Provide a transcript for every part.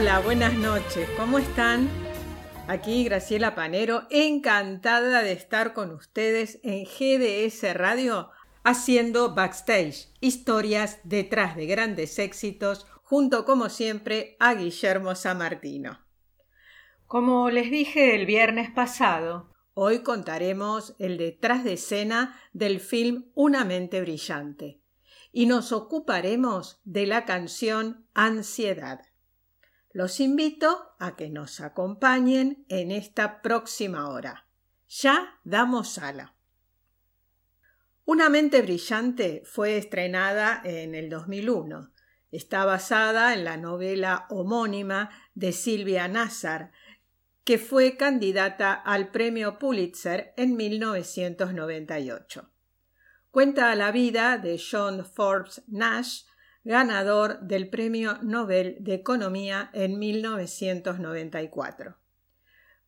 Hola, buenas noches. ¿Cómo están? Aquí Graciela Panero, encantada de estar con ustedes en GDS Radio haciendo backstage, historias detrás de grandes éxitos, junto como siempre a Guillermo Samartino. Como les dije el viernes pasado, hoy contaremos el detrás de escena del film Una mente brillante y nos ocuparemos de la canción Ansiedad. Los invito a que nos acompañen en esta próxima hora. Ya damos sala. Una mente brillante fue estrenada en el 2001. Está basada en la novela homónima de Silvia Nazar, que fue candidata al premio Pulitzer en 1998. Cuenta la vida de John Forbes Nash, ganador del Premio Nobel de Economía en 1994.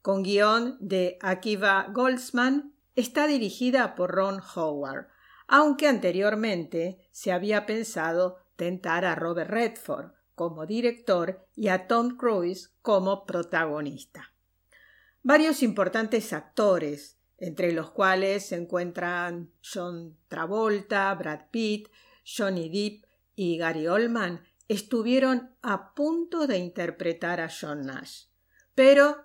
Con guion de Akiva Goldsman, está dirigida por Ron Howard, aunque anteriormente se había pensado tentar a Robert Redford como director y a Tom Cruise como protagonista. Varios importantes actores, entre los cuales se encuentran John Travolta, Brad Pitt, Johnny Depp y Gary Oldman estuvieron a punto de interpretar a John Nash. Pero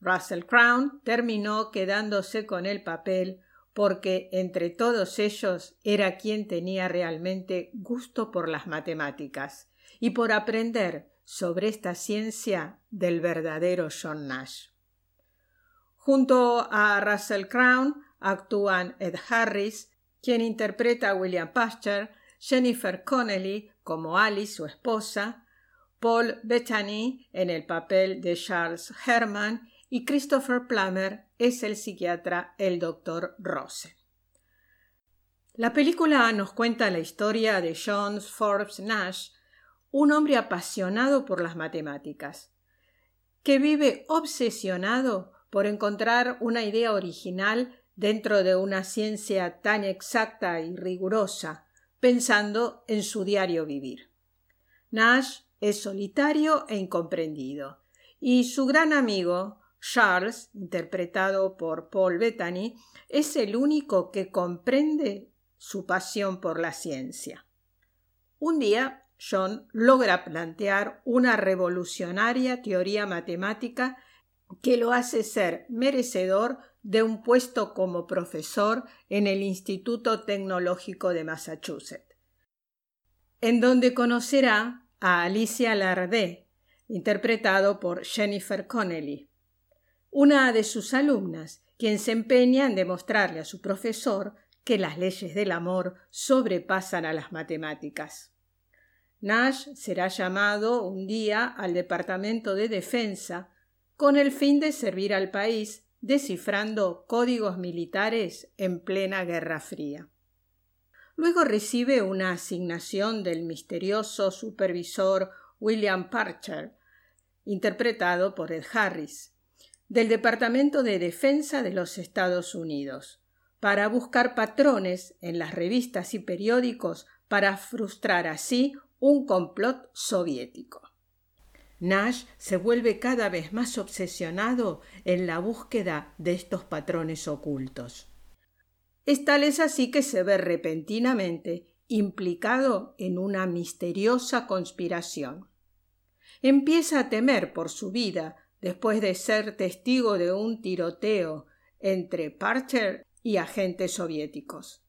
Russell Crown terminó quedándose con el papel porque entre todos ellos era quien tenía realmente gusto por las matemáticas y por aprender sobre esta ciencia del verdadero John Nash. Junto a Russell Crown actúan Ed Harris, quien interpreta a William Pastor, Jennifer Connelly como Alice, su esposa, Paul Bettany en el papel de Charles Herman y Christopher Plummer es el psiquiatra el Dr. Rose. La película nos cuenta la historia de John Forbes Nash, un hombre apasionado por las matemáticas, que vive obsesionado por encontrar una idea original dentro de una ciencia tan exacta y rigurosa, pensando en su diario vivir. Nash es solitario e incomprendido, y su gran amigo, Charles, interpretado por Paul Bettany, es el único que comprende su pasión por la ciencia. Un día, John logra plantear una revolucionaria teoría matemática que lo hace ser merecedor de un puesto como profesor en el Instituto Tecnológico de Massachusetts, en donde conocerá a Alicia Lardé, interpretado por Jennifer Connelly, una de sus alumnas, quien se empeña en demostrarle a su profesor que las leyes del amor sobrepasan a las matemáticas. Nash será llamado un día al Departamento de Defensa con el fin de servir al país descifrando códigos militares en plena Guerra Fría. Luego recibe una asignación del misterioso supervisor William Parcher, interpretado por Ed Harris, del Departamento de Defensa de los Estados Unidos, para buscar patrones en las revistas y periódicos para frustrar así un complot soviético. Nash se vuelve cada vez más obsesionado en la búsqueda de estos patrones ocultos. Es tal es así que se ve repentinamente implicado en una misteriosa conspiración. Empieza a temer por su vida después de ser testigo de un tiroteo entre Parcher y agentes soviéticos.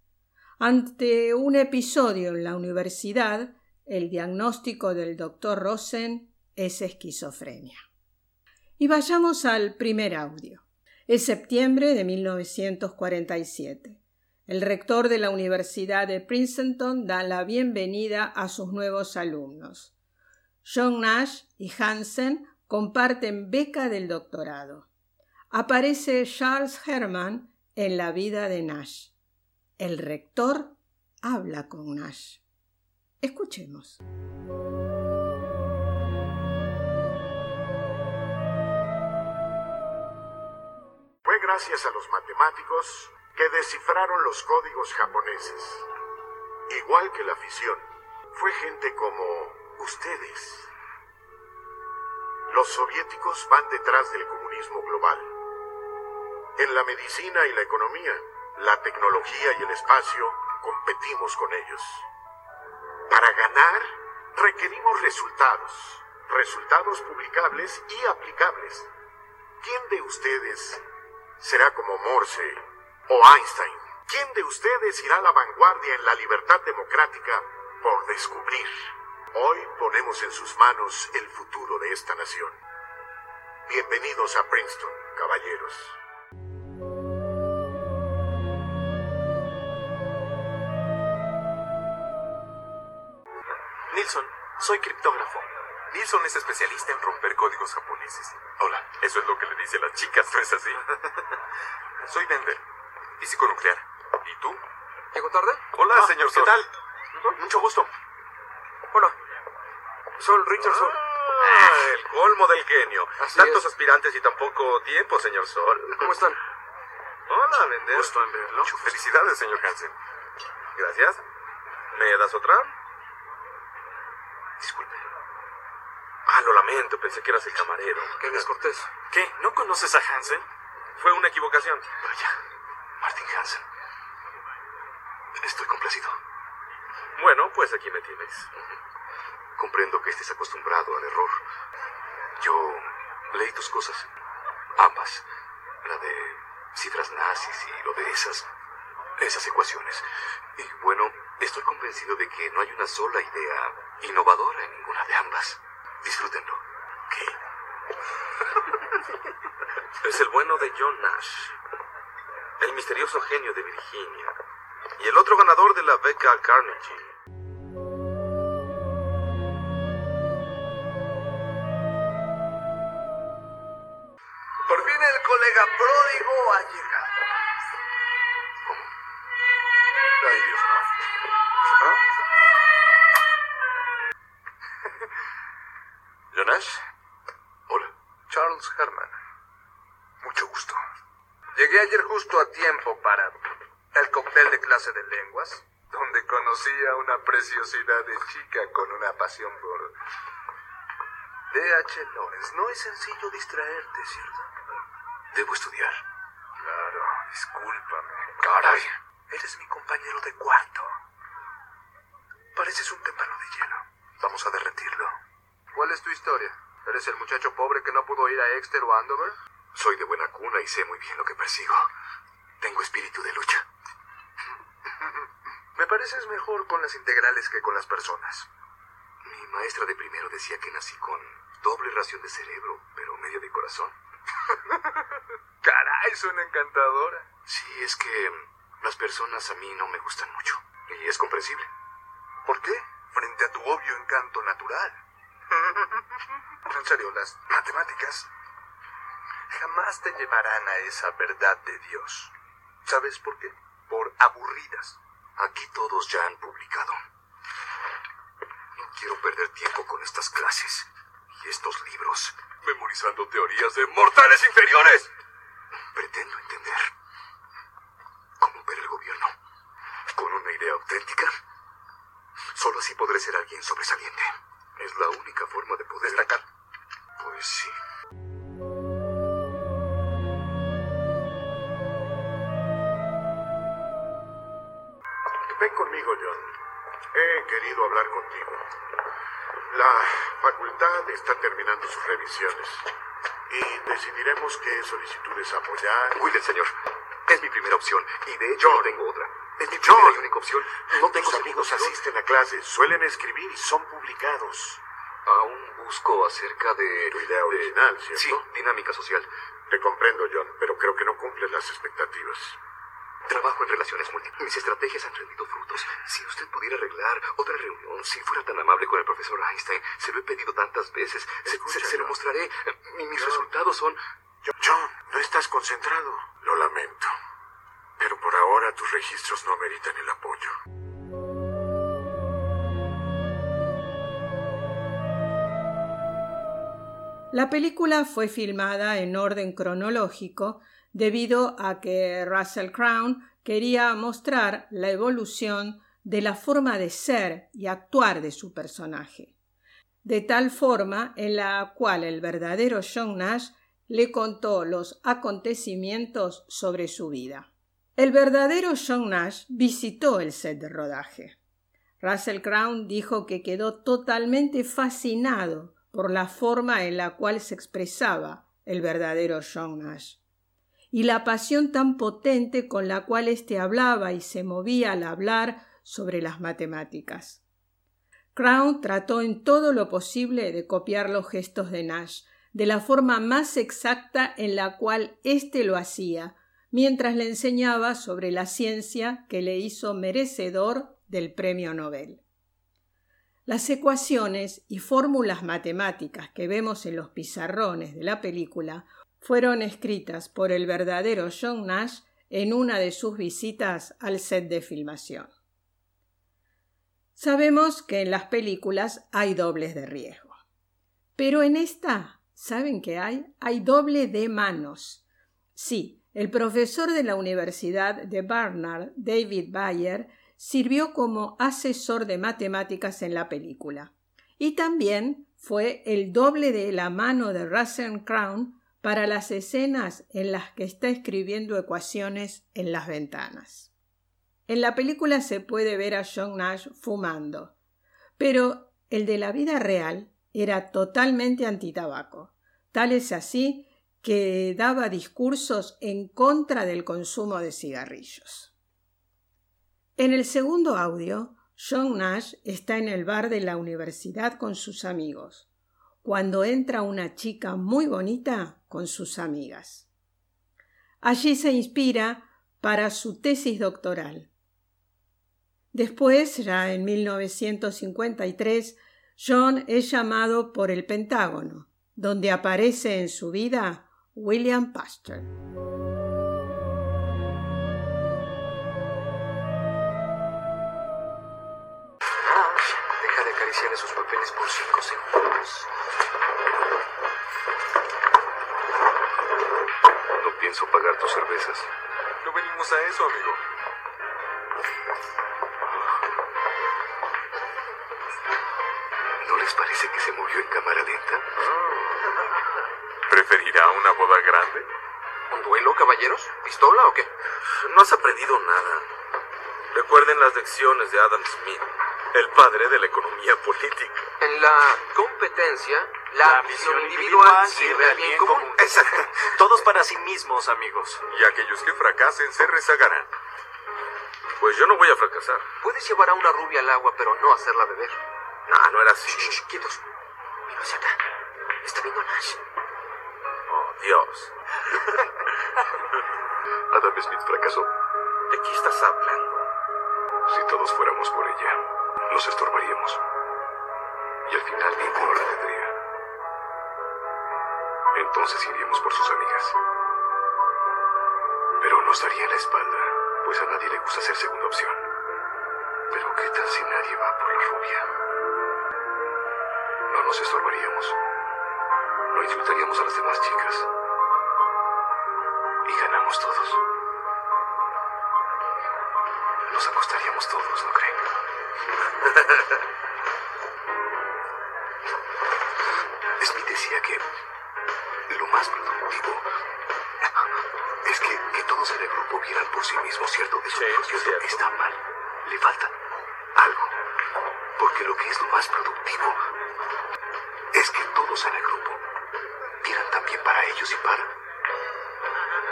Ante un episodio en la universidad, el diagnóstico del doctor Rosen es esquizofrenia. Y vayamos al primer audio. Es septiembre de 1947. El rector de la Universidad de Princeton da la bienvenida a sus nuevos alumnos. John Nash y Hansen comparten beca del doctorado. Aparece Charles Herman en la vida de Nash. El rector habla con Nash. Escuchemos. Gracias a los matemáticos que descifraron los códigos japoneses. Igual que la afición, fue gente como ustedes. los soviéticos van detrás del comunismo global. En la medicina y la economía, la tecnología y el espacio, competimos con ellos. Para ganar, requerimos resultados, resultados publicables y aplicables. ¿Quién de ustedes será como Morse o Einstein? ¿Quién de ustedes irá a la vanguardia en la libertad democrática por descubrir? Hoy ponemos en sus manos el futuro de esta nación. Bienvenidos a Princeton, caballeros. Nilsson, soy criptógrafo. Nilsson es especialista en romper códigos japoneses. Hola, eso es lo que le dice a las chicas, ¿no es así? soy Denver, físico nuclear. ¿Y tú? ¿Llego tarde? Hola, Ah, señor ¿Qué Sol. tal? Mucho gusto. Hola. Soy Richardson. Ah, el colmo del genio. Así Tantos es. aspirantes y tan poco tiempo, señor Sol. ¿Cómo están? Hola, Vender. Gusto en verlo. Felicidades, señor Hansen. Gracias. ¿Me das otra? Disculpe. Ah, lo lamento, pensé que eras el camarero. Qué descortés. ¿Qué? ¿No conoces a Hansen? Fue una equivocación. Vaya. Martin Hansen. Estoy complacido. Bueno, pues aquí me tienes. Comprendo que estés acostumbrado al error. Yo leí tus cosas. Ambas. La de cifras nazis y lo de esas. Esas ecuaciones. Y bueno, estoy convencido de que no hay una sola idea innovadora en ninguna de ambas. Disfrútenlo. ¿Qué? Es el bueno de John Nash, el misterioso genio de Virginia, y el otro ganador de la beca Carnegie. Por fin el colega pródigo ha llegado. ¿Cómo? Ay, Dios no. ¿Jonash? Hola. Charles Herman. Mucho gusto. Llegué ayer justo a tiempo para el cóctel de clase de lenguas, donde conocí a una preciosidad de chica con una pasión por D.H. Lawrence. No es sencillo distraerte, ¿cierto? Debo estudiar. Claro, discúlpame. Caray. Eres mi compañero de cuarto. Pareces un témpano de hielo. Vamos a derretirlo. ¿Cuál es tu historia? ¿Eres el muchacho pobre que no pudo ir a Exeter o Andover? Soy de buena cuna y sé muy bien lo que persigo. Tengo espíritu de lucha. Me pareces mejor con las integrales que con las personas. Mi maestra de primero decía que nací con doble ración de cerebro, pero medio de corazón. Caray, suena encantadora. Sí, es que las personas a mí no me gustan mucho. Y es comprensible. ¿Por qué? Frente a tu obvio encanto natural. En serio, las matemáticas jamás te llevarán a esa verdad de Dios. ¿Sabes por qué? Por aburridas. Aquí todos ya han publicado. No quiero perder tiempo con estas clases y estos libros. Memorizando teorías de mortales inferiores. Pretendo entender cómo opera el gobierno con una idea auténtica. Solo así podré ser alguien sobresaliente. Es la única forma de poder Destacar. Pues sí. Ven conmigo, John. He querido hablar contigo. La facultad está terminando sus revisiones y decidiremos qué solicitudes apoyar. Cuide, señor. Es mi primera opción y de hecho John. no tengo otra. Es mi John. primera y única opción. No tengo Tus amigos asisten a clases, suelen escribir y son publicados. Aún busco acerca de... Tu idea de- original, ¿cierto? Sí, dinámica social. Te comprendo, John, pero creo que no cumples las expectativas. Trabajo en relaciones múltiples. Mis estrategias han rendido frutos. Si usted pudiera arreglar otra reunión, si fuera tan amable con el profesor Einstein, se lo he pedido tantas veces. Se, Escucha, se- se lo mostraré. Mi- mis John. resultados son... John, no estás concentrado. Lo lamento. Pero por ahora tus registros no meritan el apoyo. La película fue filmada en orden cronológico debido a que Russell Crowe quería mostrar la evolución de la forma de ser y actuar de su personaje. de tal forma en la cual el verdadero John Nash le contó los acontecimientos sobre su vida. El verdadero John Nash visitó el set de rodaje. Russell Crown dijo que quedó totalmente fascinado por la forma en la cual se expresaba el verdadero John Nash y la pasión tan potente con la cual éste hablaba y se movía al hablar sobre las matemáticas. Crown trató en todo lo posible de copiar los gestos de Nash, de la forma más exacta en la cual éste lo hacía, mientras le enseñaba sobre la ciencia que le hizo merecedor del premio Nobel. Las ecuaciones y fórmulas matemáticas que vemos en los pizarrones de la película fueron escritas por el verdadero John Nash en una de sus visitas al set de filmación. Sabemos que en las películas hay dobles de riesgo, pero en esta, ¿saben qué hay? Hay doble de manos. Sí, el profesor de la Universidad de Barnard, David Bayer, sirvió como asesor de matemáticas en la película. Y también fue el doble de la mano de Russell Crown para las escenas en las que está escribiendo ecuaciones en las ventanas. En la película se puede ver a John Nash fumando, pero el de la vida real era totalmente antitabaco. Tal es así que daba discursos en contra del consumo de cigarrillos. En el segundo audio, John Nash está en el bar de la universidad con sus amigos, cuando entra una chica muy bonita con sus amigas. Allí se inspira para su tesis doctoral. Después, ya en 1953, John es llamado por el Pentágono, donde aparece en su vida William Pasteur. Eso, amigo. ¿No les parece que se murió en cámara lenta? ¿Preferirá una boda grande? ¿Un duelo, caballeros? ¿Pistola o qué? No has aprendido nada. Recuerden las lecciones de Adam Smith, el padre de la economía política. En la competencia, la, ambición individual sirve al bien común. Exacto. Todos para sí mismos, amigos. Y aquellos que fracasen se rezagarán. Pues yo no voy a fracasar. Puedes llevar a una rubia al agua, pero no hacerla beber. No, no era así. Shh, shh, quietos. Mira hacia acá. Está viendo a Nash. Oh, Dios. Adam Smith fracasó. ¿De qué estás hablando? Si todos fuéramos por ella, nos estorbaríamos. Y al final ninguno la tendría. Entonces iríamos por sus amigas. Pero nos daría la espalda, pues a nadie le gusta ser segunda opción. Pero ¿qué tal si nadie va por la rubia? No nos estorbaríamos. No insultaríamos a las demás chicas. Y ganamos todos. Nos acostaríamos todos, ¿no creen? que, todos en el grupo vieran por sí mismos, ¿cierto? Eso Sí, cierto. está mal. Le falta algo. Porque lo que es lo más productivo es que todos en el grupo vieran también para ellos y para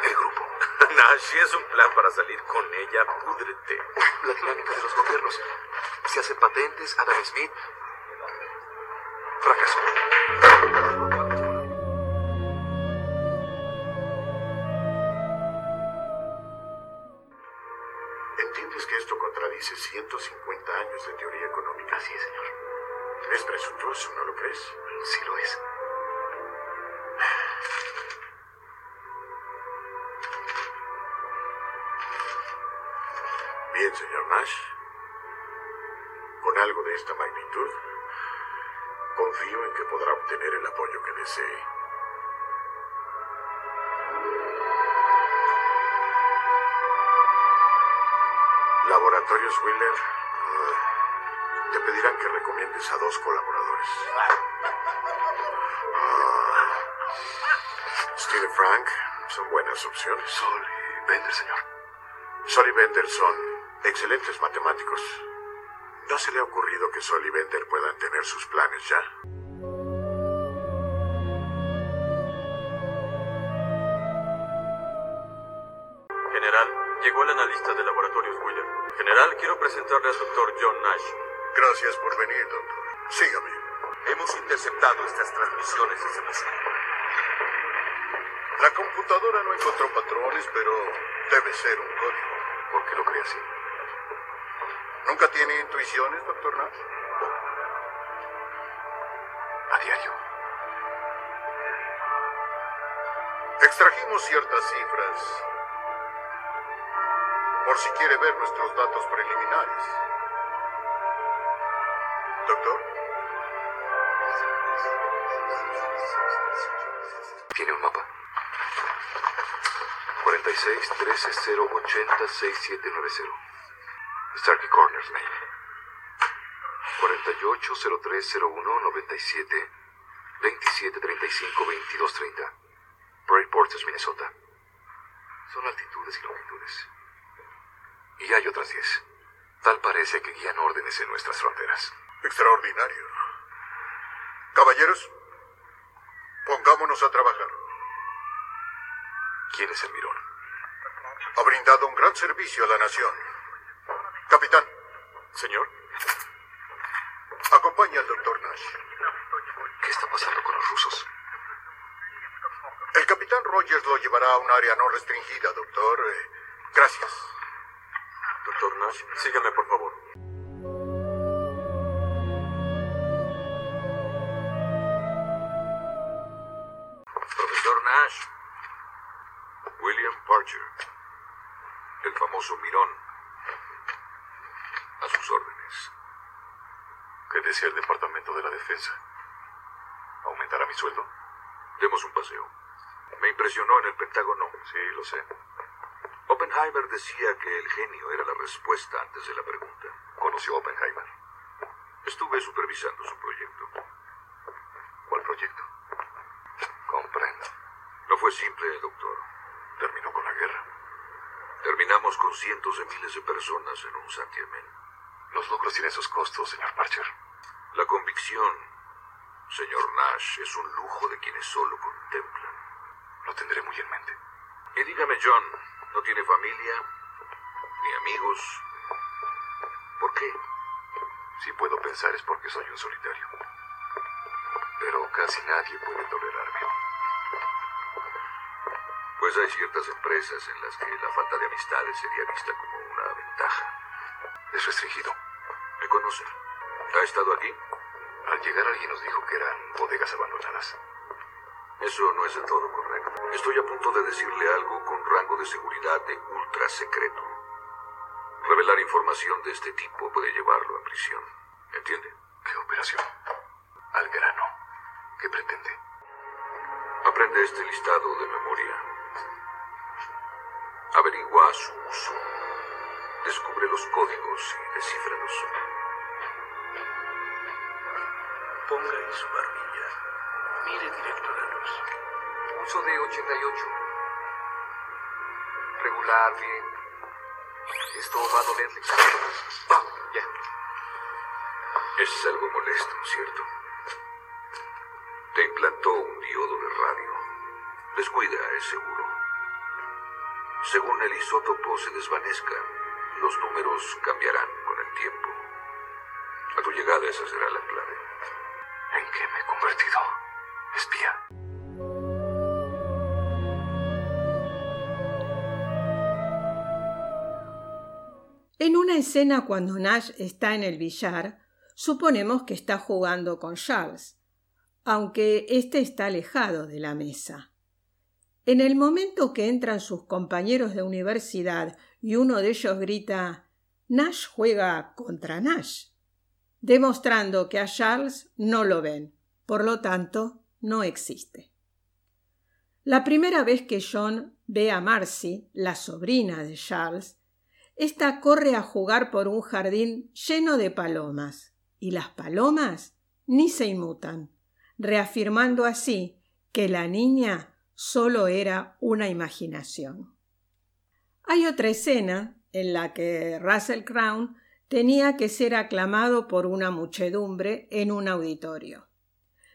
el grupo. Nash, si es un plan para salir con ella, púdrete. La dinámica de los gobiernos. Se hacen patentes, Adam Smith. Sol y Bender, señor. Sol y Bender son excelentes matemáticos. ¿No se le ha ocurrido que Sol y Bender puedan tener sus planes ya? La computadora no encontró patrones, pero debe ser un código. ¿Por qué lo cree así? ¿Nunca tiene intuiciones, doctor Nash? A diario. Extrajimos ciertas cifras por si quiere ver nuestros datos preliminares. Doctor, 46 13 0 80 6790. Starkey Corners, Maine. 48 03 01 97 27 35 22 30. Prairie Porters, Minnesota. Son altitudes y longitudes. Y hay otras 10. Tal parece que guían órdenes en nuestras fronteras. extraordinario. Caballeros, pongámonos a trabajar. ¿Quién es el mirón? Ha brindado un gran servicio a la nación. Capitán, Señor, acompaña al doctor Nash. ¿Qué está pasando con los rusos? El capitán Rogers lo llevará a un área no restringida, doctor. Eh, gracias. doctor Nash, sígame por favor. Profesor Nash. William Parcher. Famoso Mirón. A sus órdenes. ¿Qué decía el Departamento de la Defensa? ¿Aumentará mi sueldo? Demos un paseo. Me impresionó en el Pentágono. Sí, lo sé. Oppenheimer decía que el genio era la respuesta antes de la pregunta. ¿Conoció a Oppenheimer? Estuve supervisando su proyecto. ¿Cuál proyecto? Comprendo. No fue simple, doctor. ¿Terminó con la guerra? Terminamos con cientos de miles de personas en un santiamén. Los logros tienen sus costos, señor Parcher. La convicción, señor Nash, es un lujo de quienes solo contemplan. Lo tendré muy en mente. Y dígame, John, ¿no tiene familia? ¿Ni amigos? ¿Por qué? Si puedo pensar es porque soy un solitario. Pero casi nadie puede tolerarme. Pues hay ciertas empresas en las que la falta de amistades sería vista como una ventaja. Es restringido. ¿Me conoce? ¿Ha estado aquí? Al llegar alguien nos dijo que eran bodegas abandonadas. Eso no es del todo correcto. Estoy a punto de decirle algo con rango de seguridad de ultra secreto. Revelar información de este tipo puede llevarlo a prisión. ¿Entiende? ¿Qué operación? Al grano. ¿Qué pretende? Aprende este listado de memoria. Uso. Descubre los códigos y descífralos. Ponga ahí su barbilla. Mire directo a la luz. Pulso de 88. Regular, bien. Esto va a dolerle. Ah, ya. Es algo molesto, ¿cierto? Te implantó un diodo de radio. Descuida, es seguro. Según el isótopo se desvanezca, los números cambiarán con el tiempo. A tu llegada esa será la clave. ¿En qué me he convertido? Espía. En una escena cuando Nash está en el billar, suponemos que está jugando con Charles, aunque éste está alejado de la mesa. En el momento que entran sus compañeros de universidad y uno de ellos grita Nash juega contra Nash, demostrando que a Charles no lo ven, por lo tanto, no existe. La primera vez que John ve a Marcy, la sobrina de Charles, ésta corre a jugar por un jardín lleno de palomas, y las palomas ni se inmutan, reafirmando así que la niña solo era una imaginación. Hay otra escena en la que Russell Crown tenía que ser aclamado por una muchedumbre en un auditorio.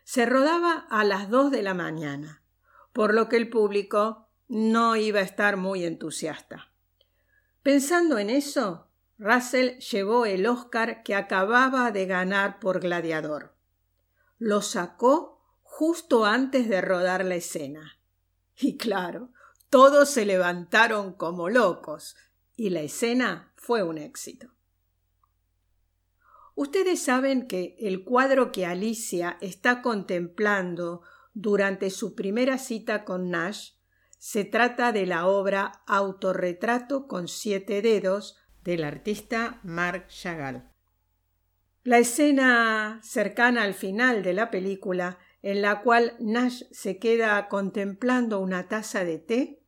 Se rodaba a las dos de la mañana, por lo que el público no iba a estar muy entusiasta. Pensando en eso, Russell llevó el Oscar que acababa de ganar por Gladiador. Lo sacó justo antes de rodar la escena. Y claro, todos se levantaron como locos, y la escena fue un éxito. Ustedes saben que el cuadro que Alicia está contemplando durante su primera cita con Nash se trata de la obra Autorretrato con siete dedos del artista Marc Chagall. La escena cercana al final de la película, en la cual Nash se queda contemplando una taza de té,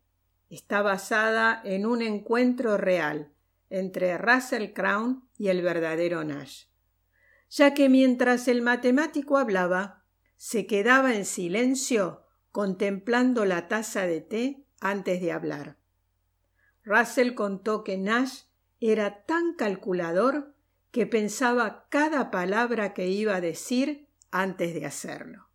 está basada en un encuentro real entre Russell Crown y el verdadero Nash ya que mientras el matemático hablaba, se quedaba en silencio contemplando la taza de té antes de hablar. Russell contó que Nash era tan calculador que pensaba cada palabra que iba a decir antes de hacerlo.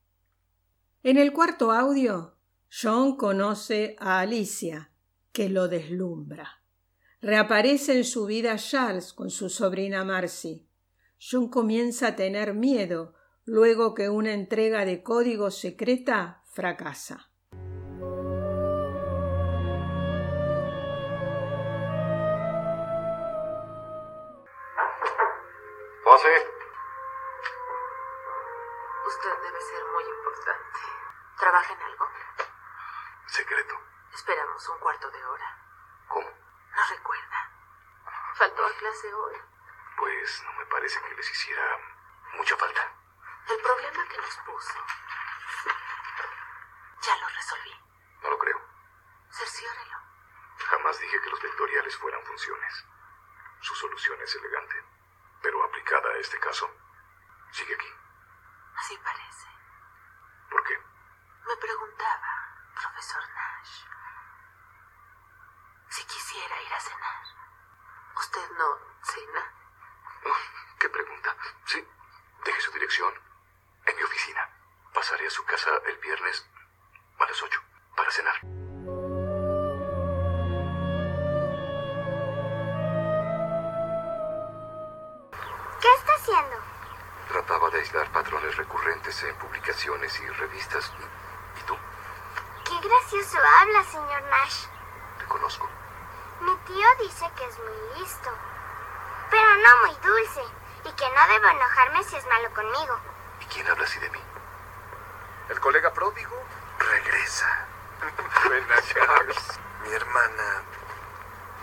En el cuarto audio, John conoce a Alicia, que lo deslumbra. Reaparece en su vida Charles con su sobrina Marcy. John comienza a tener miedo luego que una entrega de código secreta fracasa. Hoy. Pues no me parece que les hiciera mucha falta. El problema que nos puso. Ya lo resolví. No lo creo. Cerciórelo. Jamás dije que los vectoriales fueran funciones. Su solución es elegante, pero aplicada a este caso, sigue aquí. Así parece. ¿Por qué? Me preguntaba, profesor Nash, si quisiera ir a cenar. ¿Usted no cena? ¿Qué pregunta? Sí, deje su dirección en mi oficina. Pasaré a su casa el viernes a las ocho para cenar. ¿Qué está haciendo? Trataba de aislar patrones recurrentes en publicaciones y revistas. ¿Y tú? Qué gracioso habla, señor Nash. Te conozco. Mi tío dice que es muy listo, pero no muy dulce, y que no debo enojarme si es malo conmigo. ¿Y quién habla así de mí? El colega pródigo regresa. Buenas Charles. Mi hermana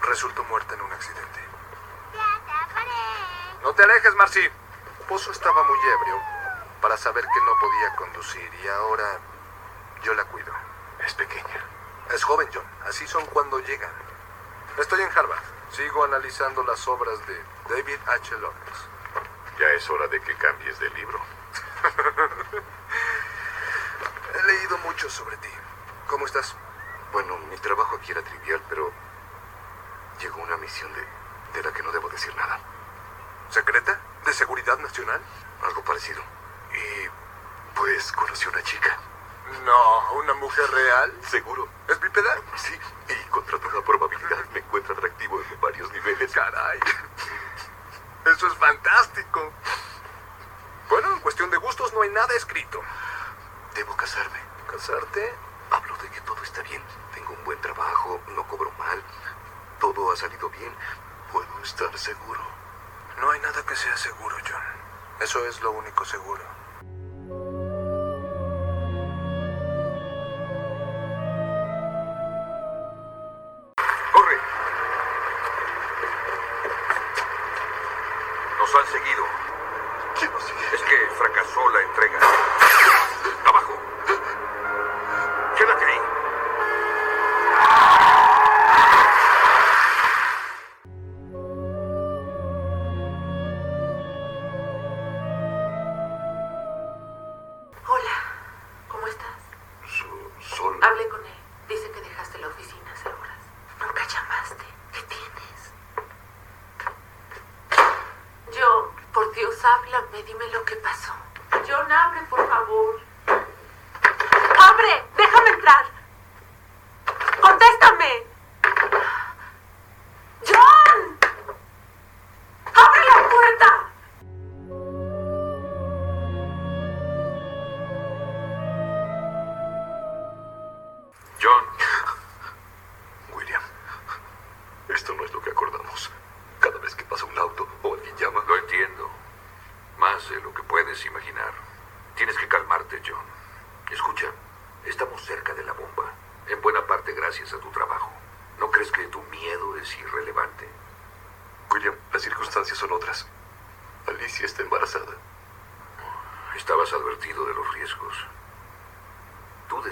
resultó muerta en un accidente. Ya te ataré. No te alejes, Marcy. Pozo estaba muy ebrio para saber que no podía conducir y ahora yo la cuido. Es pequeña. Es joven, John. Así son cuando llegan. Estoy en Harvard. Sigo analizando las obras de David H. Lawrence. Ya es hora de que cambies de libro. Mucho sobre ti. ¿Cómo estás? Bueno, mi trabajo aquí era trivial, pero llegó una misión de, de la que no debo decir nada. ¿Secreta? ¿De seguridad nacional? Algo parecido. Y pues conocí una chica. No, una mujer real. ¿Seguro? ¿Es bípeda? Sí, y contra toda probabilidad me encuentra atractivo en varios niveles. Caray. Eso es fantástico. Bueno, en cuestión de gustos no hay nada escrito. Debo casarme. ¿Casarte? Hablo de que todo está bien. Tengo un buen trabajo, no cobro mal. Todo ha salido bien. Puedo estar seguro. No hay nada que sea seguro, John. Eso es lo único seguro.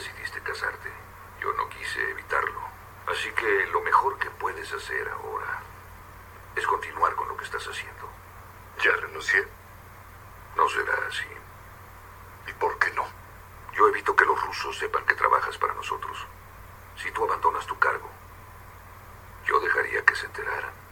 Decidiste casarte. Yo no quise evitarlo. Así que lo mejor que puedes hacer ahora es continuar con lo que estás haciendo. Ya renuncié. No será así. ¿Y por qué no? Yo evito que los rusos sepan que trabajas para nosotros. Si tú abandonas tu cargo, yo dejaría que se enteraran.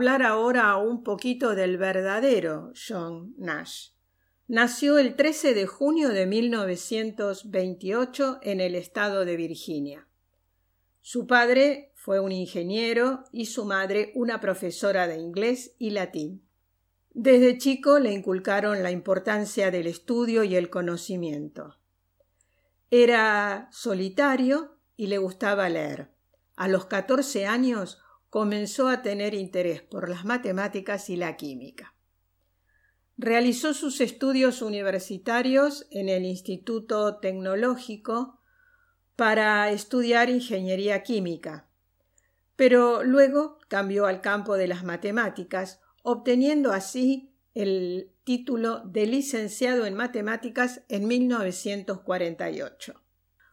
Hablar ahora un poquito del verdadero John Nash. Nació el 13 de junio de 1928 en el estado de Virginia. Su padre fue un ingeniero y su madre una profesora de inglés y latín. Desde chico le inculcaron la importancia del estudio y el conocimiento. Era solitario y le gustaba leer. A los 14 años comenzó a tener interés por las matemáticas y la química. Realizó sus estudios universitarios en el Instituto Tecnológico para estudiar ingeniería química, pero luego cambió al campo de las matemáticas, obteniendo así el título de licenciado en matemáticas en 1948.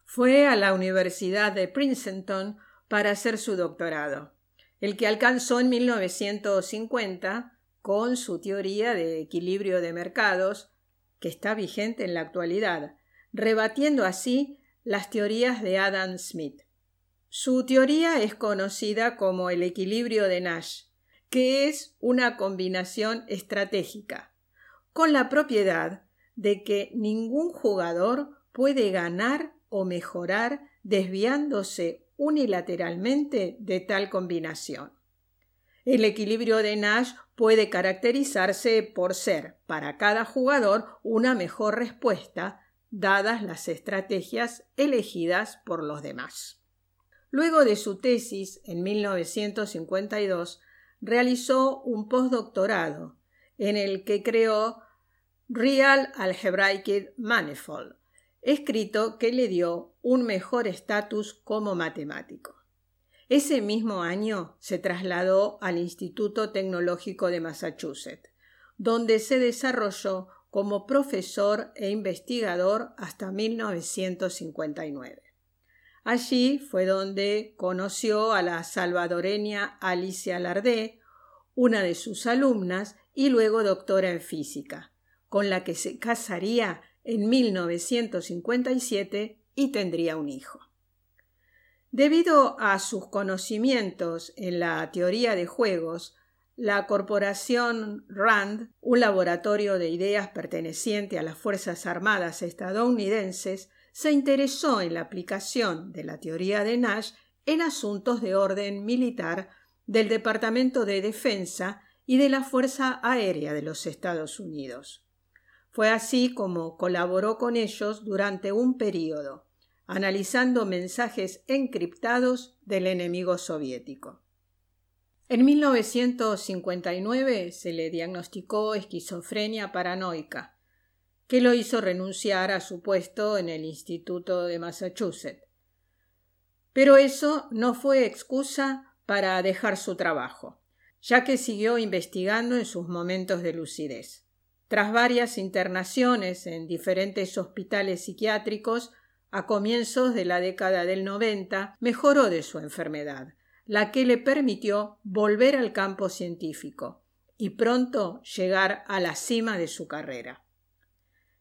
Fue a la Universidad de Princeton para hacer su doctorado, el que alcanzó en 1950 con su teoría de equilibrio de mercados, que está vigente en la actualidad, rebatiendo así las teorías de Adam Smith. Su teoría es conocida como el equilibrio de Nash, que es una combinación estratégica, con la propiedad de que ningún jugador puede ganar o mejorar desviándose unilateralmente de tal combinación. El equilibrio de Nash puede caracterizarse por ser para cada jugador una mejor respuesta dadas las estrategias elegidas por los demás. Luego de su tesis en 1952, realizó un postdoctorado en el que creó Real Algebraic Manifold, escrito que le dio un mejor estatus como matemático. Ese mismo año se trasladó al Instituto Tecnológico de Massachusetts, donde se desarrolló como profesor e investigador hasta 1959. Allí fue donde conoció a la salvadoreña Alicia Lardé, una de sus alumnas y luego doctora en física, con la que se casaría en 1957 y tendría un hijo. Debido a sus conocimientos en la teoría de juegos, la corporación RAND, un laboratorio de ideas perteneciente a las Fuerzas Armadas estadounidenses, se interesó en la aplicación de la teoría de Nash en asuntos de orden militar del Departamento de Defensa y de la Fuerza Aérea de los Estados Unidos. Fue así como colaboró con ellos durante un período, analizando mensajes encriptados del enemigo soviético. En 1959 se le diagnosticó esquizofrenia paranoica que lo hizo renunciar a su puesto en el Instituto de Massachusetts. Pero eso no fue excusa para dejar su trabajo, ya que siguió investigando en sus momentos de lucidez. Tras varias internaciones en diferentes hospitales psiquiátricos, a comienzos de la década del 90 mejoró de su enfermedad, la que le permitió volver al campo científico y pronto llegar a la cima de su carrera.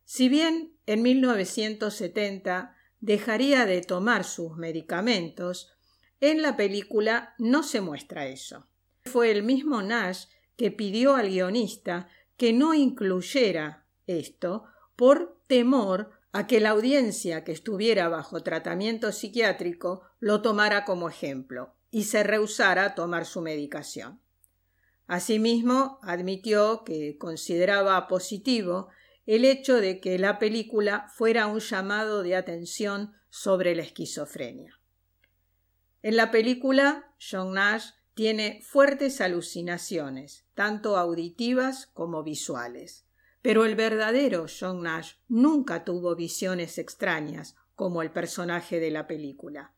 Si bien en 1970 dejaría de tomar sus medicamentos, en la película no se muestra eso. Fue el mismo Nash que pidió al guionista que no incluyera esto por temor a que la audiencia que estuviera bajo tratamiento psiquiátrico lo tomara como ejemplo y se rehusara a tomar su medicación. Asimismo, admitió que consideraba positivo el hecho de que la película fuera un llamado de atención sobre la esquizofrenia. En la película, John Nash tiene fuertes alucinaciones, tanto auditivas como visuales. Pero el verdadero John Nash nunca tuvo visiones extrañas como el personaje de la película,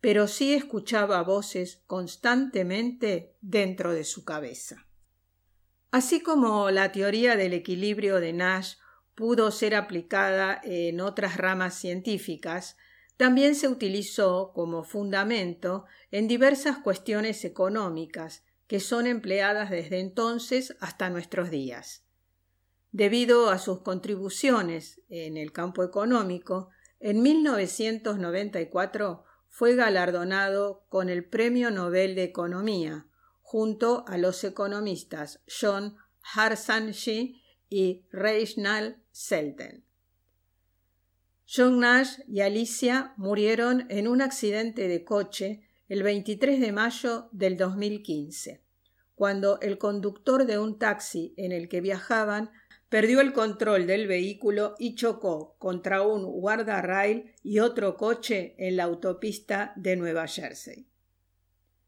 pero sí escuchaba voces constantemente dentro de su cabeza. Así como la teoría del equilibrio de Nash pudo ser aplicada en otras ramas científicas, también se utilizó como fundamento en diversas cuestiones económicas que son empleadas desde entonces hasta nuestros días. Debido a sus contribuciones en el campo económico, en 1994 fue galardonado con el Premio Nobel de Economía, junto a los economistas John Harsanyi y Reginald Selten. John Nash y Alicia murieron en un accidente de coche el 23 de mayo del 2015, cuando el conductor de un taxi en el que viajaban perdió el control del vehículo y chocó contra un guardarrail y otro coche en la autopista de Nueva Jersey.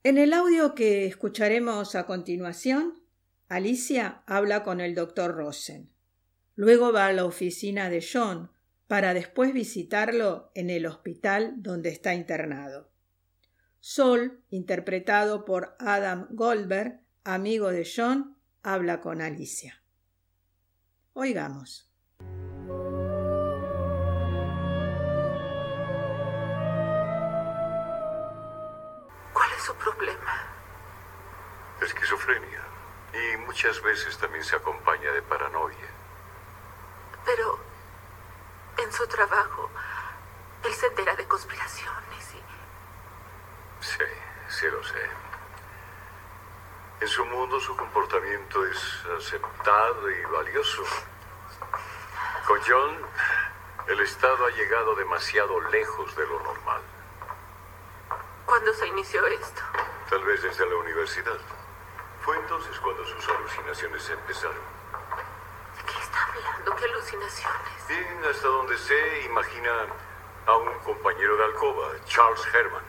En el audio que escucharemos a continuación, Alicia habla con el doctor Rosen. Luego va a la oficina de John, para después visitarlo en el hospital donde está internado. Sol, interpretado por Adam Goldberg, amigo de John, habla con Alicia. Oigamos. ¿Cuál es su problema? Esquizofrenia. Y muchas veces también se acompaña de paranoia. Pero en su trabajo, él se entera de conspiraciones y... Sí, sí lo sé. En su mundo su comportamiento es aceptado y valioso. Con John, el Estado ha llegado demasiado lejos de lo normal. ¿Cuándo se inició esto? Tal vez desde la universidad. Fue entonces cuando sus alucinaciones empezaron. ¿De qué está hablando? ¿Qué alucinaciones? Bien, hasta donde sé, imagina a un compañero de alcoba, Charles Herman.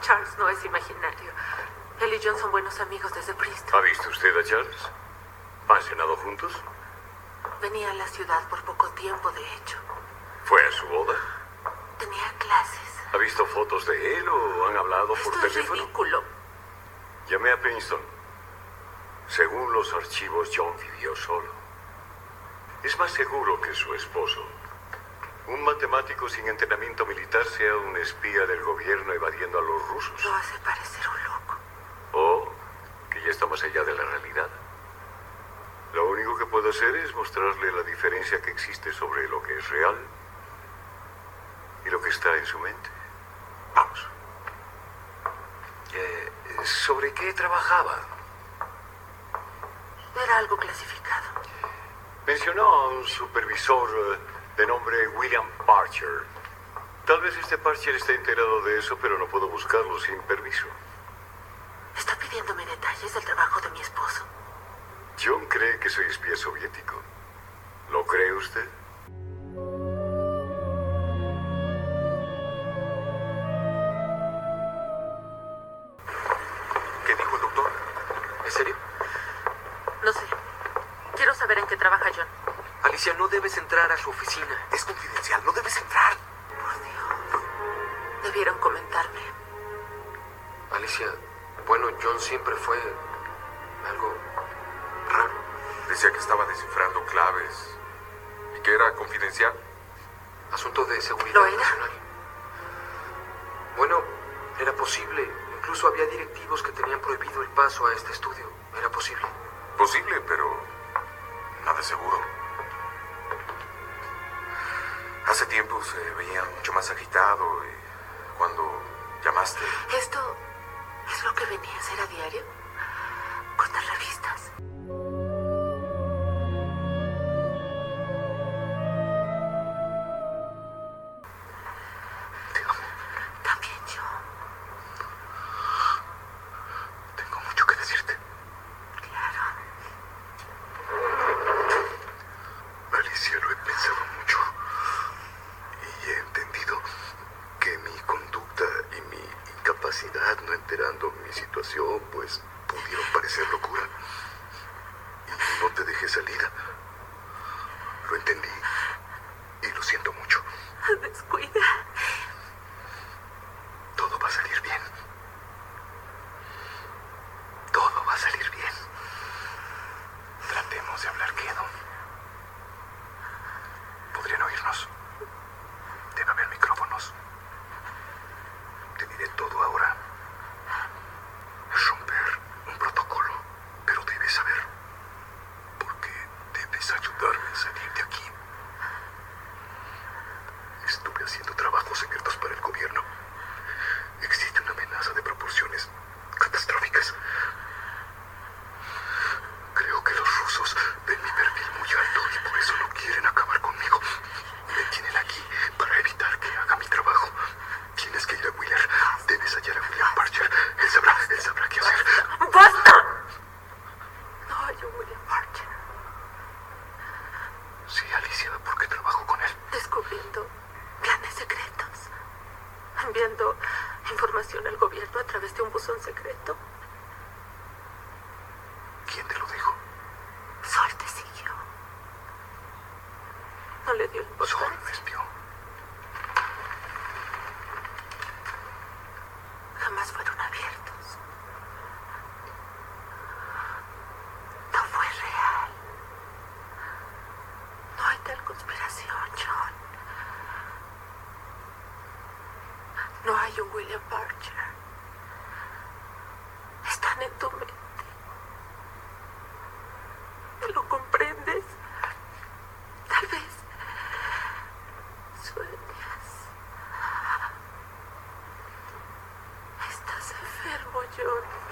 Charles no es imaginario. Él y John son buenos amigos desde Princeton. ¿Ha visto usted a Charles? ¿Han cenado juntos? Venía a la ciudad por poco tiempo, de hecho. ¿Fue a su boda? Tenía clases. ¿Ha visto fotos de él o han hablado por Esto es teléfono? ridículo. Llamé a Princeton. Según los archivos, John vivió solo. Es más seguro que su esposo. Un matemático sin entrenamiento militar sea un espía del gobierno evadiendo a los rusos. Lo hace parecer un loco. O que ya está más allá de la realidad. Lo único que puedo hacer es mostrarle la diferencia que existe sobre lo que es real y lo que está en su mente. Vamos. Eh, ¿Sobre qué trabajaba? Era algo clasificado. Mencionó a un supervisor eh, de nombre William Parcher. Tal vez este Parcher esté enterado de eso, pero no puedo buscarlo sin permiso. Está pidiéndome detalles del trabajo de mi esposo. John cree que soy espía soviético. ¿Lo cree usted? entrar a su oficina. William Barcher están en tu mente. ¿Te ¿Lo comprendes? Tal vez sueñas. Estás enfermo, John.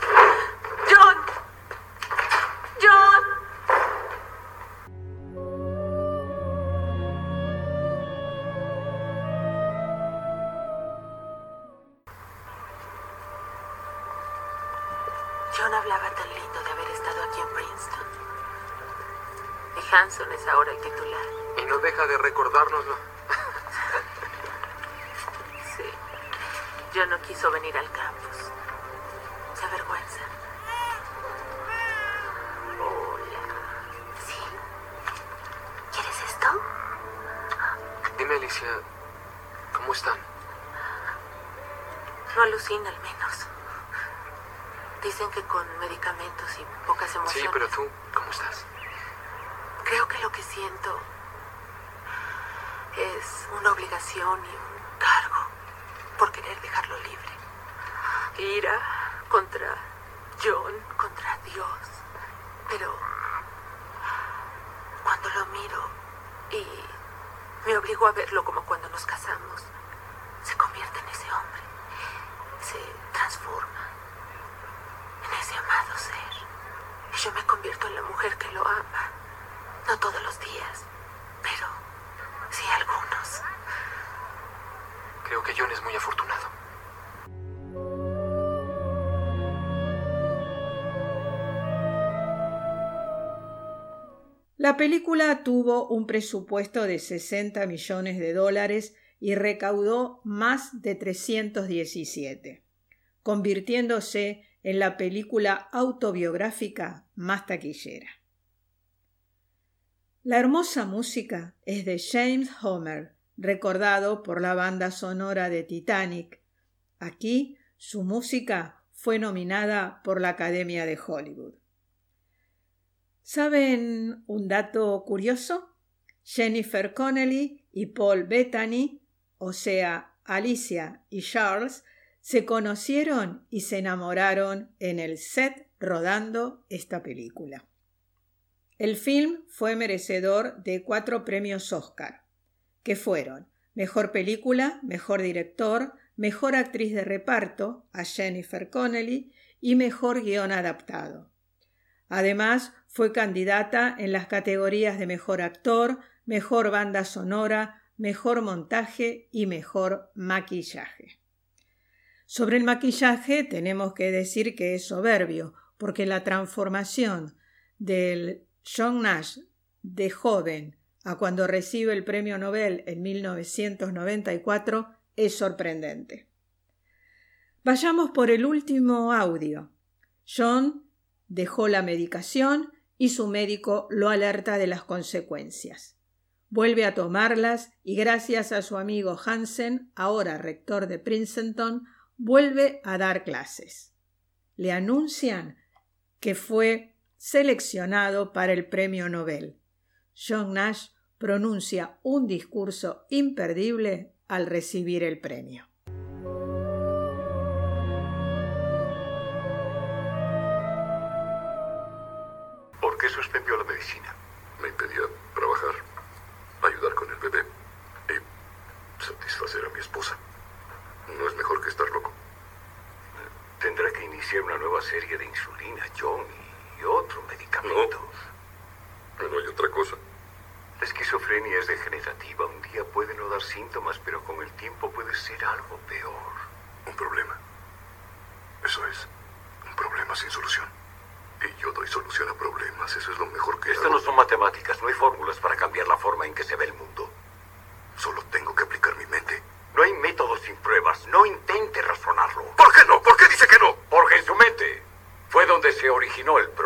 Película tuvo un presupuesto de 60 millones de dólares y recaudó más de 317, convirtiéndose en la película autobiográfica más taquillera. La hermosa música es de James Homer, recordado por la banda sonora de Titanic. Aquí su música fue nominada por la Academia de Hollywood. ¿Saben un dato curioso? Jennifer Connelly y Paul Bettany, o sea, Alicia y Charles, se conocieron y se enamoraron en el set rodando esta película. El film fue merecedor de cuatro premios Oscar, que fueron Mejor Película, Mejor Director, Mejor Actriz de Reparto a Jennifer Connelly y Mejor Guión Adaptado. Además, fue candidata en las categorías de Mejor Actor, Mejor Banda Sonora, Mejor Montaje y Mejor Maquillaje. Sobre el maquillaje tenemos que decir que es soberbio, porque la transformación del John Nash de joven a cuando recibe el premio Nobel en 1994 es sorprendente. Vayamos por el último audio. John dejó la medicación y su médico lo alerta de las consecuencias. Vuelve a tomarlas y gracias a su amigo Hansen, ahora rector de Princeton, vuelve a dar clases. Le anuncian que fue seleccionado para el premio Nobel. John Nash pronuncia un discurso imperdible al recibir el premio. Medicina? Me impedía trabajar, ayudar con el bebé y satisfacer a mi esposa. No es mejor que estar loco. Tendrá que iniciar una nueva serie de insulina, John, y otro medicamento. No, no hay otra cosa. La esquizofrenia es degenerativa. Un día puede no dar síntomas, pero con el tiempo puede ser algo peor. Un problema. Eso es. Un problema sin solución. Y yo doy solución a problemas. Eso es lo mejor que Esto no son matemáticas. No hay fórmulas para cambiar la forma en que se ve el mundo. Solo tengo que aplicar mi mente. No hay métodos sin pruebas. No intente razonarlo. ¿Por qué no? ¿Por qué dice que no? Porque en su mente fue donde se originó el problema.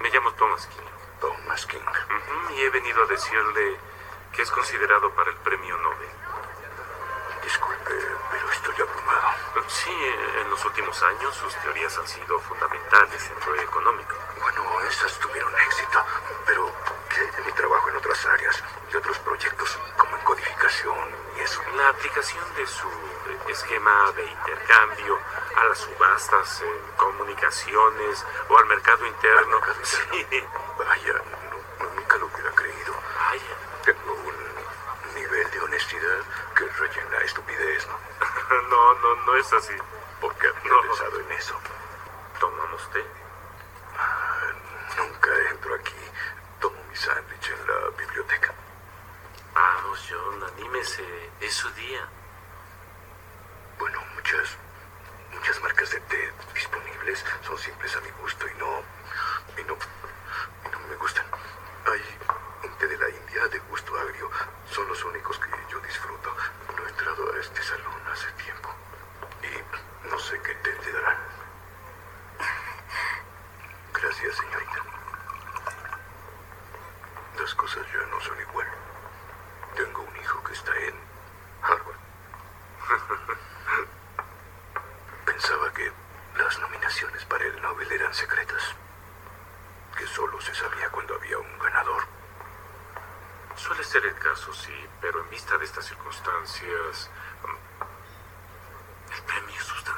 Me llamo Thomas King. Thomas King. Ujú, y he venido a decirle que es considerado para el premio Nobel. Disculpe, pero estoy abrumado. Sí, en los últimos años sus teorías han sido fundamentales en lo económico. Bueno, esas tuvieron éxito, pero ¿qué hay de mi trabajo en otras áreas y otros proyectos, como en codificación y eso? La aplicación de su esquema de intercambio a las subastas, en comunicaciones o al mercado interno. Al mercado interno. Sí. Vaya, no- no- nunca lo hubiera creído. Vaya. Tengo un nivel de honestidad que rellena estupidez, ¿no? No, no, no es así. Porque había No. pensado en eso. ¿Tomamos té? Nunca entro aquí. Tomo mi sándwich en la biblioteca. Vamos, John, anímese. Es su día. Bueno, muchas, muchas marcas de té disponibles son simples a mi gusto y no, y no, y no me gustan. Hay un té de la India de gusto agrio. Son los únicos que yo disfruto. No he entrado a este salón hace tiempo y no sé qué té te darán. Gracias, señorita. Las cosas ya no son igual. Tengo un hijo que está en Harvard. Pensaba que las nominaciones para el Nobel eran secretas. Que solo se sabía cuando había un ganador. Suele ser el caso, sí, pero en vista de estas circunstancias, mm, el premio es usted.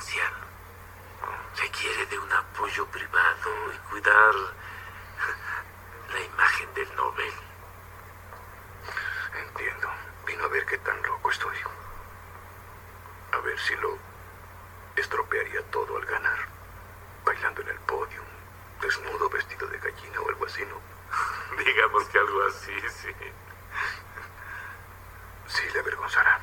La imagen del Nobel. Entiendo. Vino a ver qué tan loco estoy. A ver si lo estropearía todo al ganar. Bailando en el podio, desnudo, vestido de gallina o algo así, ¿no? Digamos que algo así, sí. Sí, le avergonzará.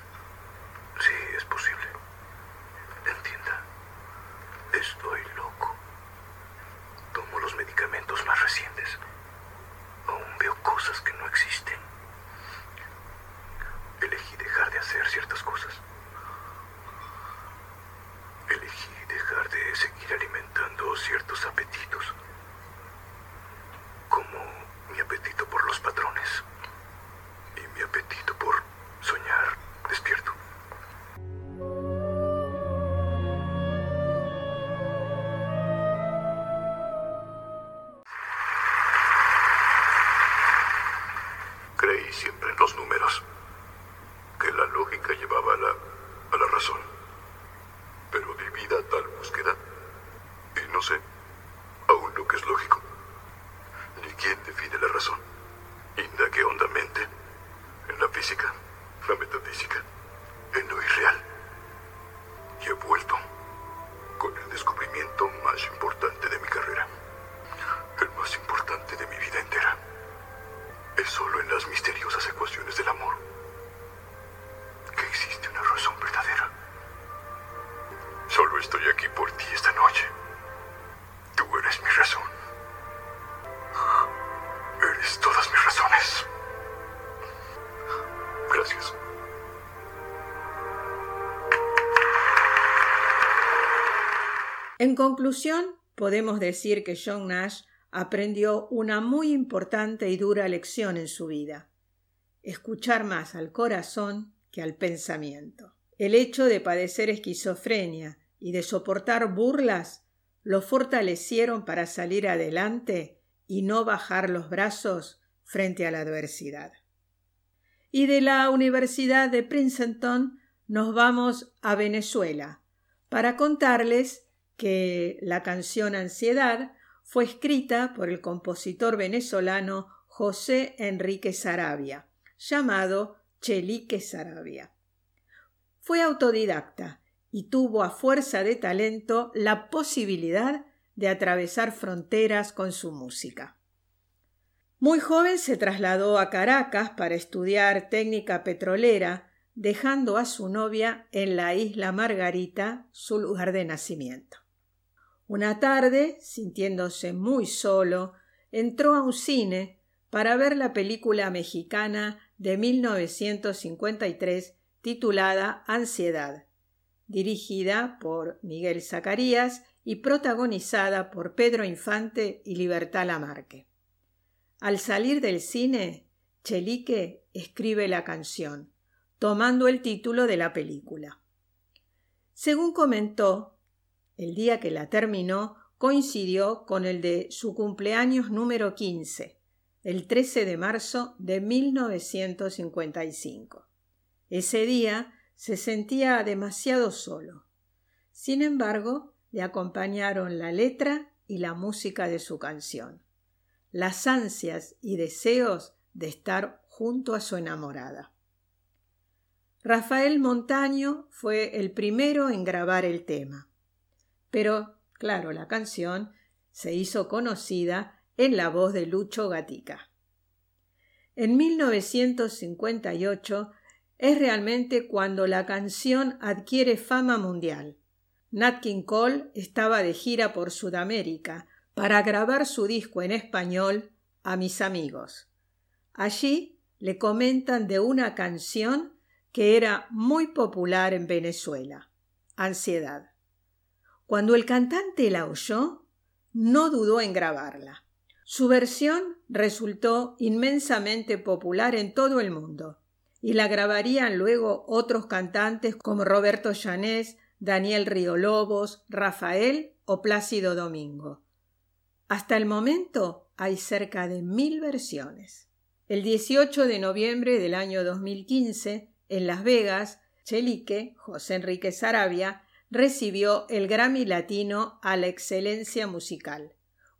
Conclusión, podemos decir que John Nash aprendió una muy importante y dura lección en su vida escuchar más al corazón que al pensamiento. El hecho de padecer esquizofrenia y de soportar burlas lo fortalecieron para salir adelante y no bajar los brazos frente a la adversidad. Y de la Universidad de Princeton nos vamos a Venezuela para contarles que la canción Ansiedad fue escrita por el compositor venezolano José Enrique Sarabia, llamado Chelique Sarabia. Fue autodidacta y tuvo a fuerza de talento la posibilidad de atravesar fronteras con su música. Muy joven se trasladó a Caracas para estudiar técnica petrolera, dejando a su novia en la isla Margarita, su lugar de nacimiento. Una tarde, sintiéndose muy solo, entró a un cine para ver la película mexicana de 1953 titulada Ansiedad, dirigida por Miguel Zacarías y protagonizada por Pedro Infante y Libertad Lamarque. Al salir del cine, Chelique escribe la canción, tomando el título de la película. Según comentó, el día que la terminó coincidió con el de su cumpleaños número 15, el 13 de marzo de 1955. Ese día se sentía demasiado solo. Sin embargo, le acompañaron la letra y la música de su canción, las ansias y deseos de estar junto a su enamorada. Rafael Montaño fue el primero en grabar el tema. Pero, claro, la canción se hizo conocida en la voz de Lucho Gatica. En 1958 es realmente cuando la canción adquiere fama mundial. Nat King Cole estaba de gira por Sudamérica para grabar su disco en español a mis amigos. Allí le comentan de una canción que era muy popular en Venezuela, Ansiedad. Cuando el cantante la oyó, no dudó en grabarla. Su versión resultó inmensamente popular en todo el mundo y la grabarían luego otros cantantes como Roberto Llanés, Daniel Riolobos, Rafael o Plácido Domingo. Hasta el momento hay cerca de mil versiones. El 18 de noviembre del año 2015, en Las Vegas, Chelique, José Enrique Sarabia, recibió el Grammy Latino a la excelencia musical,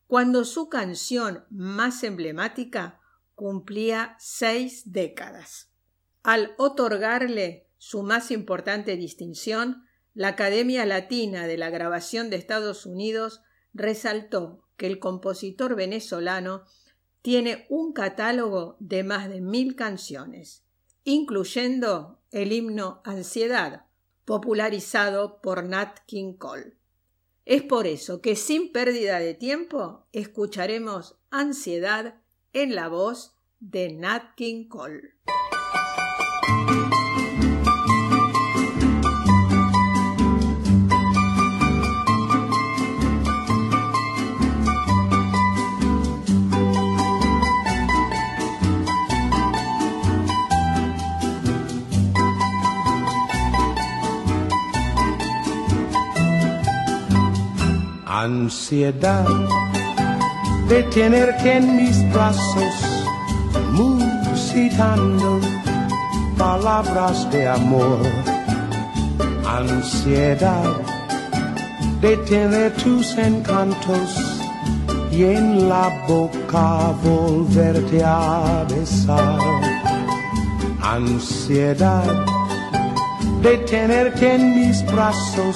cuando su canción más emblemática cumplía seis décadas. Al otorgarle su más importante distinción, la Academia Latina de la Grabación de Estados Unidos resaltó que el compositor venezolano tiene un catálogo de más de mil canciones, incluyendo el himno Ansiedad, popularizado por Nat King Cole. Es por eso que sin pérdida de tiempo escucharemos Ansiedad en la voz de Nat King Cole. Ansiedad de tenerte en mis brazos, musitando palabras de amor. Ansiedad de tener tus encantos y en la boca volverte a besar. Ansiedad de tenerte en mis brazos,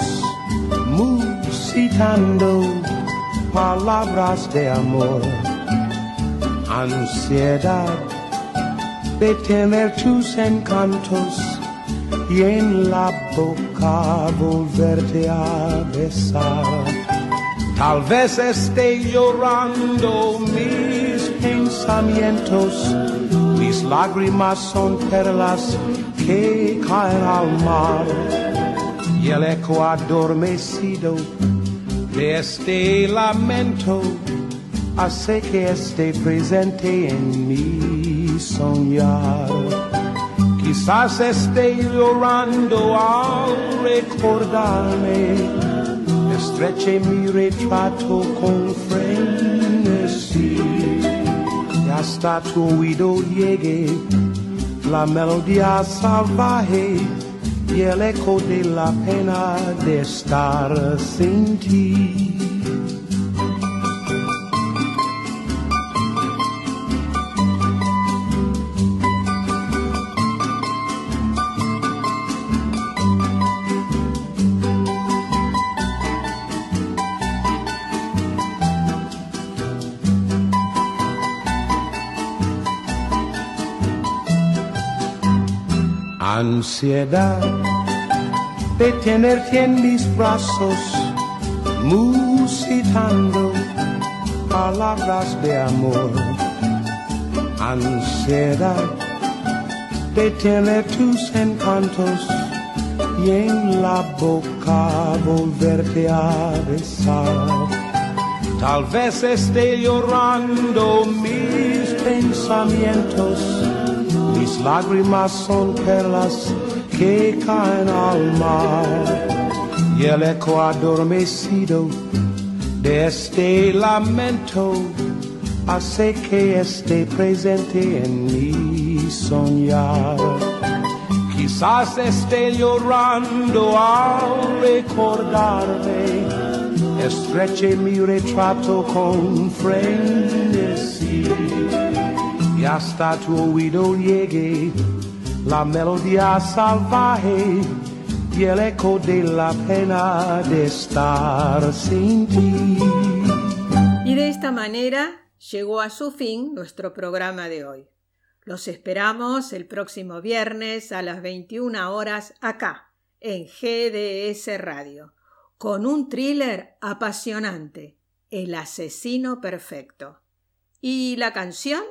palabras de amor, ansiedad de tener tus encantos y en la boca volverte a besar. Tal vez esté llorando mis pensamientos, mis lágrimas son perlas que caen al mar y el eco adormecido de este lamento hace que esté presente en mi soñar. Quizás esté llorando al recordarme, estreche mi retrato con frenesí y hasta tu oído llegue la melodía salvaje y el eco de la pena de estar sin ti. Ansiedad de tenerte en mis brazos, musitando palabras de amor. Ansiedad de tener tus encantos y en la boca volverte a besar. Tal vez esté llorando mis pensamientos mis lágrimas son perlas que caen al mar. Y el eco adormecido de este lamento hace que esté presente en mi soñar. Quizás esté llorando al recordarme, estreche mi retrato con frenesí tu oído llegue la melodía salvaje y el eco de la pena de estar sin ti. Y de esta manera llegó a su fin nuestro programa de hoy. Los esperamos el próximo viernes a las 21 horas acá, en GDS Radio, con un thriller apasionante, El asesino perfecto. ¿Y la canción?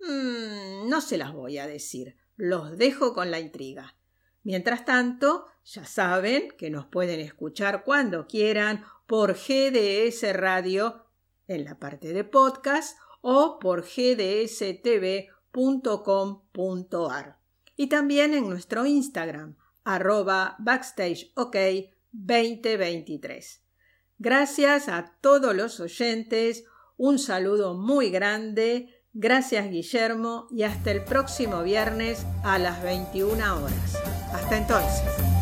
Mm, no se las voy a decir, los dejo con la intriga. Mientras tanto, ya saben que nos pueden escuchar cuando quieran por GDS Radio en la parte de podcast o por gdstv.com.ar y también en nuestro Instagram arroba backstageok 2023. Gracias a todos los oyentes, un saludo muy grande Gracias Guillermo y hasta el próximo viernes a las 21 horas. Hasta entonces.